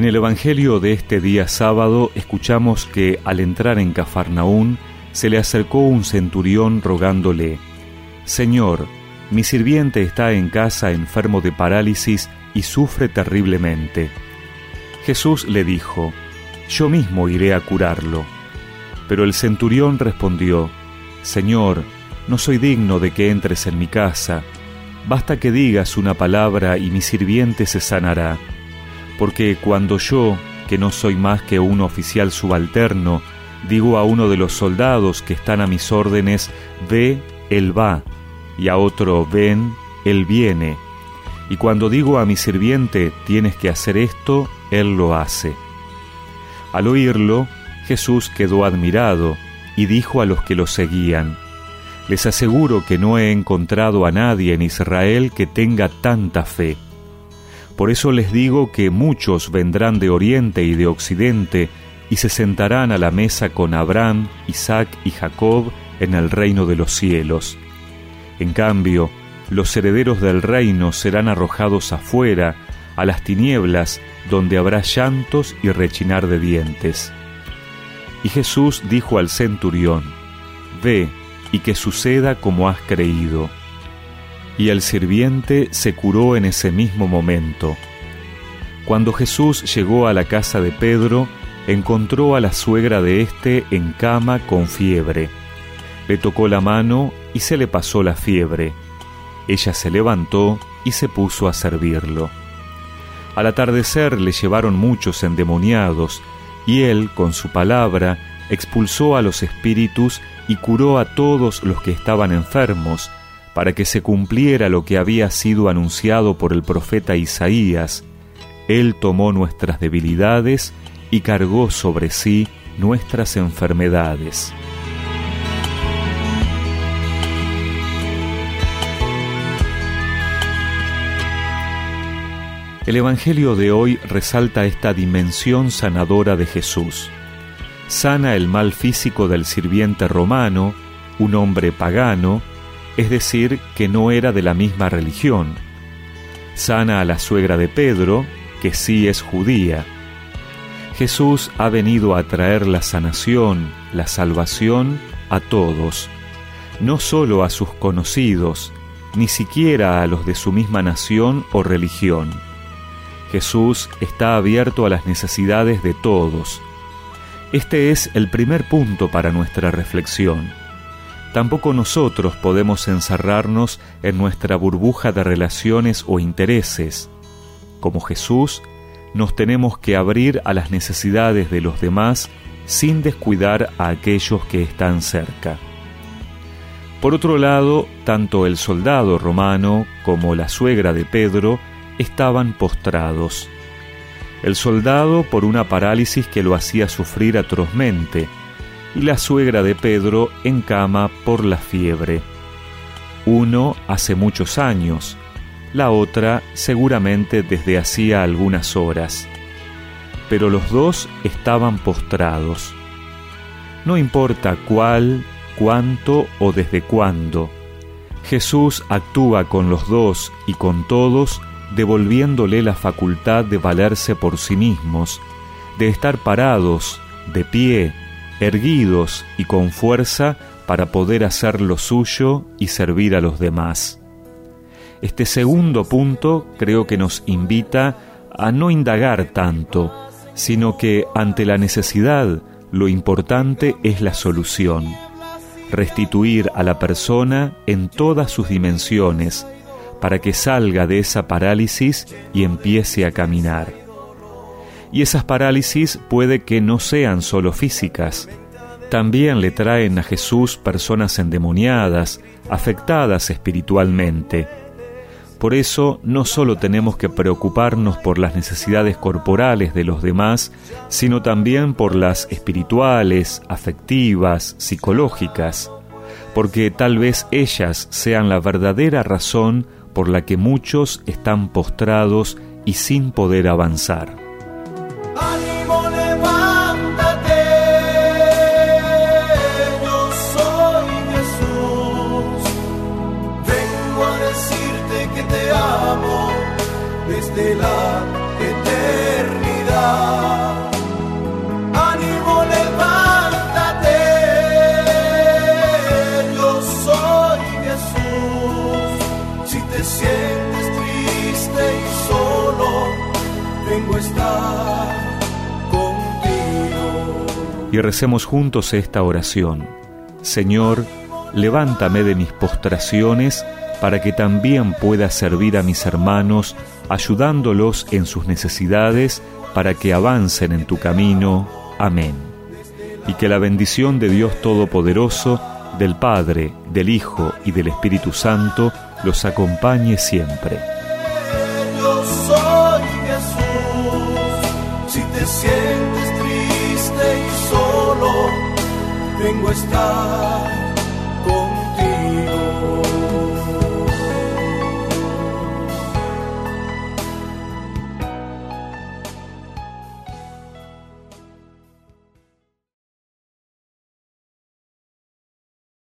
En el Evangelio de este día sábado escuchamos que al entrar en Cafarnaún se le acercó un centurión rogándole, Señor, mi sirviente está en casa enfermo de parálisis y sufre terriblemente. Jesús le dijo, Yo mismo iré a curarlo. Pero el centurión respondió, Señor, no soy digno de que entres en mi casa, basta que digas una palabra y mi sirviente se sanará porque cuando yo, que no soy más que un oficial subalterno, digo a uno de los soldados que están a mis órdenes, ve, él va, y a otro, ven, él viene. Y cuando digo a mi sirviente, tienes que hacer esto, él lo hace. Al oírlo, Jesús quedó admirado y dijo a los que lo seguían, Les aseguro que no he encontrado a nadie en Israel que tenga tanta fe. Por eso les digo que muchos vendrán de oriente y de occidente y se sentarán a la mesa con Abraham, Isaac y Jacob en el reino de los cielos. En cambio, los herederos del reino serán arrojados afuera, a las tinieblas, donde habrá llantos y rechinar de dientes. Y Jesús dijo al centurión, Ve, y que suceda como has creído y el sirviente se curó en ese mismo momento. Cuando Jesús llegó a la casa de Pedro, encontró a la suegra de éste en cama con fiebre. Le tocó la mano y se le pasó la fiebre. Ella se levantó y se puso a servirlo. Al atardecer le llevaron muchos endemoniados, y él, con su palabra, expulsó a los espíritus y curó a todos los que estaban enfermos, para que se cumpliera lo que había sido anunciado por el profeta Isaías, Él tomó nuestras debilidades y cargó sobre sí nuestras enfermedades. El Evangelio de hoy resalta esta dimensión sanadora de Jesús. Sana el mal físico del sirviente romano, un hombre pagano, es decir, que no era de la misma religión. Sana a la suegra de Pedro, que sí es judía. Jesús ha venido a traer la sanación, la salvación a todos, no solo a sus conocidos, ni siquiera a los de su misma nación o religión. Jesús está abierto a las necesidades de todos. Este es el primer punto para nuestra reflexión tampoco nosotros podemos encerrarnos en nuestra burbuja de relaciones o intereses. Como Jesús, nos tenemos que abrir a las necesidades de los demás sin descuidar a aquellos que están cerca. Por otro lado, tanto el soldado romano como la suegra de Pedro estaban postrados. El soldado por una parálisis que lo hacía sufrir atrozmente, y la suegra de Pedro en cama por la fiebre. Uno hace muchos años, la otra seguramente desde hacía algunas horas. Pero los dos estaban postrados. No importa cuál, cuánto o desde cuándo, Jesús actúa con los dos y con todos, devolviéndole la facultad de valerse por sí mismos, de estar parados, de pie, erguidos y con fuerza para poder hacer lo suyo y servir a los demás. Este segundo punto creo que nos invita a no indagar tanto, sino que ante la necesidad lo importante es la solución, restituir a la persona en todas sus dimensiones para que salga de esa parálisis y empiece a caminar. Y esas parálisis puede que no sean solo físicas. También le traen a Jesús personas endemoniadas, afectadas espiritualmente. Por eso no solo tenemos que preocuparnos por las necesidades corporales de los demás, sino también por las espirituales, afectivas, psicológicas, porque tal vez ellas sean la verdadera razón por la que muchos están postrados y sin poder avanzar. Desde la eternidad. Ánimo, levántate. Yo soy Jesús. Si te sientes triste y solo, vengo a estar. Y recemos juntos esta oración. Señor, levántame de mis postraciones para que también pueda servir a mis hermanos, ayudándolos en sus necesidades, para que avancen en tu camino. Amén. Y que la bendición de Dios Todopoderoso, del Padre, del Hijo y del Espíritu Santo los acompañe siempre. Vengo a estar